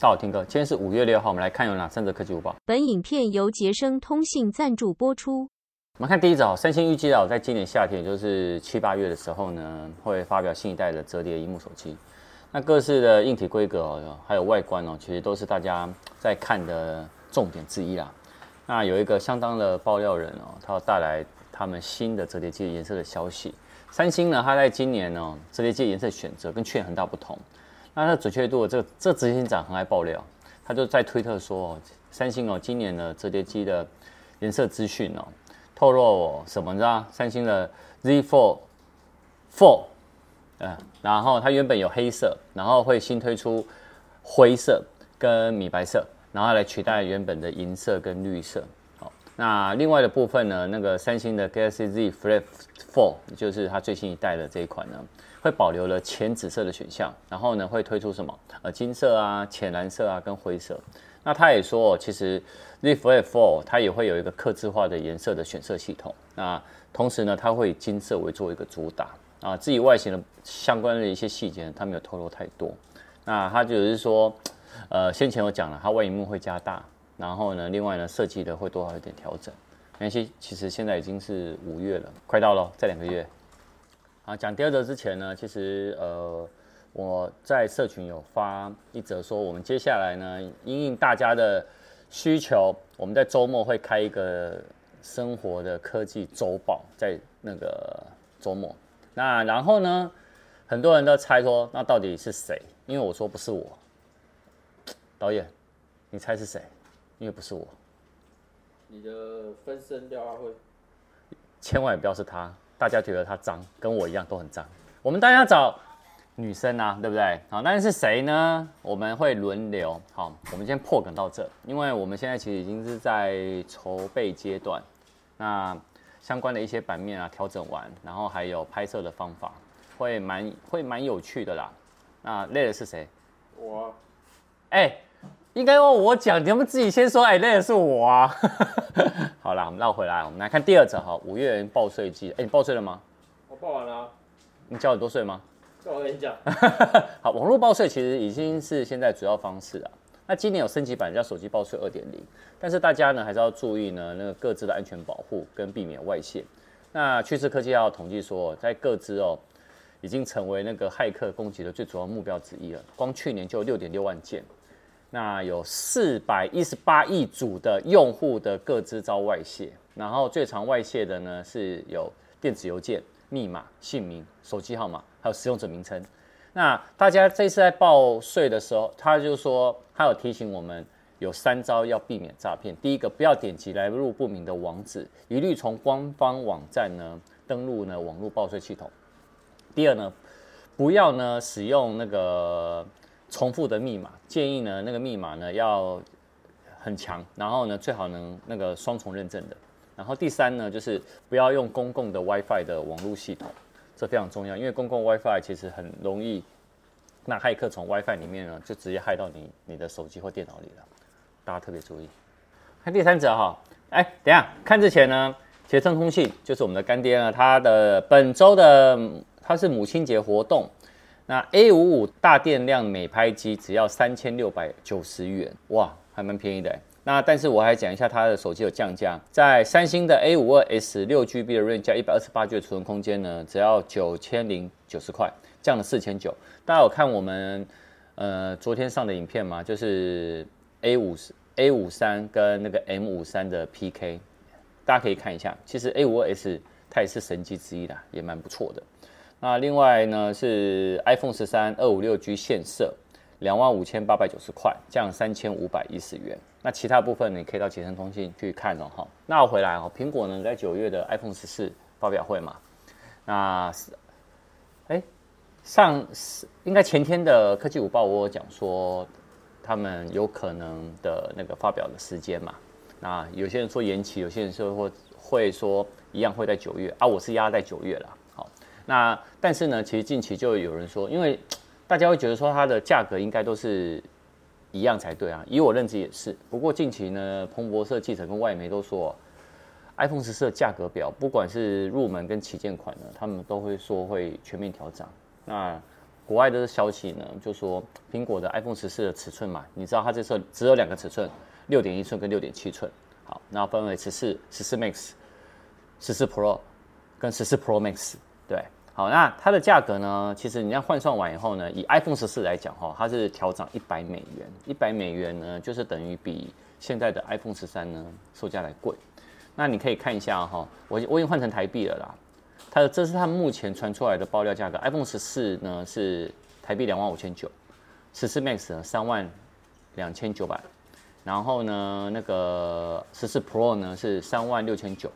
大家好，听哥，今天是五月六号，我们来看有哪三则科技午报。本影片由杰生通信赞助播出。我们看第一则，三星预计到，在今年夏天，也就是七八月的时候呢，会发表新一代的折叠萤幕手机。那各式的硬体规格哦，还有外观哦，其实都是大家在看的重点之一啦。那有一个相当的爆料人哦，他要带来他们新的折叠机颜色的消息。三星呢，它在今年呢，折叠机颜色选择跟去年很大不同。那它准确度，这这执行长很爱爆料，他就在推特说，三星哦，今年的折叠机的颜色资讯哦，透露哦什么？你知道？三星的 Z Fold Four，嗯，然后它原本有黑色，然后会新推出灰色跟米白色，然后来取代原本的银色跟绿色。那另外的部分呢，那个三星的 Galaxy Z Flip Fold，就是它最新一代的这一款呢。会保留了浅紫色的选项，然后呢，会推出什么？呃，金色啊、浅蓝色啊跟灰色。那他也说，其实 Z Flip 4它也会有一个客制化的颜色的选色系统。那同时呢，它会以金色为做一个主打啊。至于外形的相关的一些细节，它没有透露太多。那他就是说，呃，先前有讲了，它外萤幕会加大，然后呢，另外呢，设计的会多少有点调整。没关系，其实现在已经是五月了，快到了，再两个月。啊，讲第二则之前呢，其实呃，我在社群有发一则说，我们接下来呢，因应大家的需求，我们在周末会开一个生活的科技周报，在那个周末。那然后呢，很多人都猜说，那到底是谁？因为我说不是我，导演，你猜是谁？因为不是我。你的分身廖阿辉，千万也不要是他。大家觉得他脏，跟我一样都很脏。我们当然要找女生啊，对不对？好，那是谁呢？我们会轮流。好，我们先破梗到这，因为我们现在其实已经是在筹备阶段。那相关的一些版面啊，调整完，然后还有拍摄的方法，会蛮会蛮有趣的啦。那累的是谁？我。哎、欸。应该要我讲，你们自己先说。哎、欸，那也是我啊。好啦，我们绕回来，我们来看第二则哈。五月报税季，哎、欸，你报税了吗？我报完了、啊。你交很多税吗？那我跟你讲。好，网络报税其实已经是现在主要方式了。那今年有升级版叫手机报税二点零，但是大家呢还是要注意呢那个各自的安全保护跟避免外泄。那趋势科技要统计说，在各自哦，已经成为那个骇客攻击的最主要目标之一了。光去年就六点六万件。那有四百一十八亿组的用户的各资遭外泄，然后最常外泄的呢是有电子邮件、密码、姓名、手机号码，还有使用者名称。那大家这次在报税的时候，他就说他有提醒我们有三招要避免诈骗。第一个，不要点击来路不明的网址，一律从官方网站呢登录呢网络报税系统。第二呢，不要呢使用那个。重复的密码，建议呢那个密码呢要很强，然后呢最好能那个双重认证的。然后第三呢就是不要用公共的 WiFi 的网络系统，这非常重要，因为公共 WiFi 其实很容易，那骇客从 WiFi 里面呢就直接害到你你的手机或电脑里了，大家特别注意。看第三则哈，哎，等下看之前呢，捷成通信就是我们的干爹呢，他的本周的他是母亲节活动。那 A 五五大电量美拍机只要三千六百九十元，哇，还蛮便宜的。那但是我还讲一下它的手机有降价，在三星的 A 五二 S 六 GB 的 RAM 加一百二十八 G 的储存空间呢，只要九千零九十块，降了四千九。大家有看我们呃昨天上的影片吗？就是 A 五十 A 五三跟那个 M 五三的 PK，大家可以看一下。其实 A 五二 S 它也是神机之一啦，也蛮不错的。那另外呢是 iPhone 十三二五六 G 限色，两万五千八百九十块，降三千五百一十元。那其他部分你可以到捷成通信去看哦哈。那我回来哦，苹果呢在九月的 iPhone 十四发表会嘛，那是哎上应该前天的科技午报我讲说他们有可能的那个发表的时间嘛。那有些人说延期，有些人说会会说一样会在九月啊，我是压在九月了。那但是呢，其实近期就有人说，因为大家会觉得说它的价格应该都是一样才对啊。以我认知也是。不过近期呢，彭博社记者跟外媒都说，iPhone 十四的价格表，不管是入门跟旗舰款呢，他们都会说会全面调涨。那国外的消息呢，就说苹果的 iPhone 十四的尺寸嘛，你知道它这次只有两个尺寸，六点一寸跟六点七寸，好，那分为十四、十四 Max、十四 Pro 跟十四 Pro Max，对，好，那它的价格呢，其实你要换算完以后呢，以 iPhone 十四来讲哈，它是调涨一百美元，一百美元呢，就是等于比现在的 iPhone 十三呢售价来贵。那你可以看一下哈，我我已经换成台币了啦。它的这是它目前传出来的爆料价格，iPhone 十四呢是台币两万五千九，十四 Max 呢三万两千九百，然后呢那个十四 Pro 呢是三万六千九，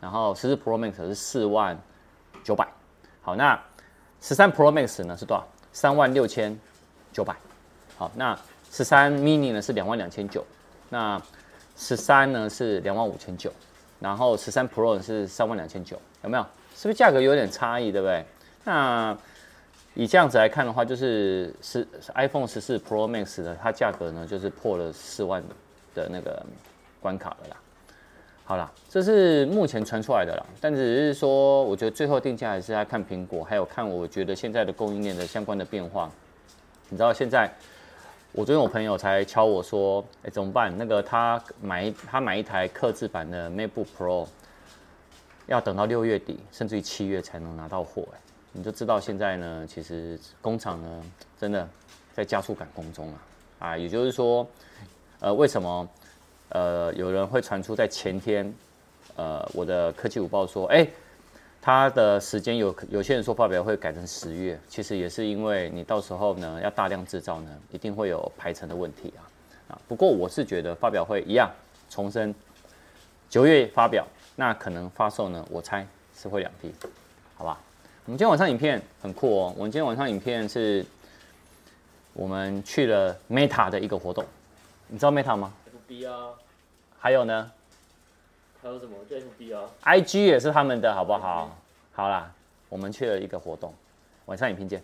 然后十四 Pro Max 是四万九百。好，那十三 Pro Max 呢是多少？三万六千九百。好，那十三 Mini 呢是两万两千九，那十三呢是两万五千九，然后十三 Pro 是三万两千九，有没有？是不是价格有点差异，对不对？那以这样子来看的话，就是是 iPhone 十四 Pro Max 的，它价格呢就是破了四万的那个关卡了啦。好啦，这是目前传出来的啦，但只是说，我觉得最后定价还是要看苹果，还有看我觉得现在的供应链的相关的变化。你知道现在，我昨天我朋友才敲我说，哎，怎么办？那个他买他买一台刻字版的 MacBook Pro。要等到六月底，甚至于七月才能拿到货，哎，你就知道现在呢，其实工厂呢，真的在加速赶工中啊，啊，也就是说，呃，为什么，呃，有人会传出在前天，呃，我的科技午报说，哎，他的时间有有些人说发表会改成十月，其实也是因为你到时候呢要大量制造呢，一定会有排程的问题啊，啊，不过我是觉得发表会一样，重申，九月发表。那可能发售呢？我猜是会两批，好吧？我们今天晚上影片很酷哦。我们今天晚上影片是，我们去了 Meta 的一个活动，你知道 Meta 吗？FB 啊。还有呢？还有什么？就 FB 啊。IG 也是他们的，好不好？好啦，我们去了一个活动，晚上影片见。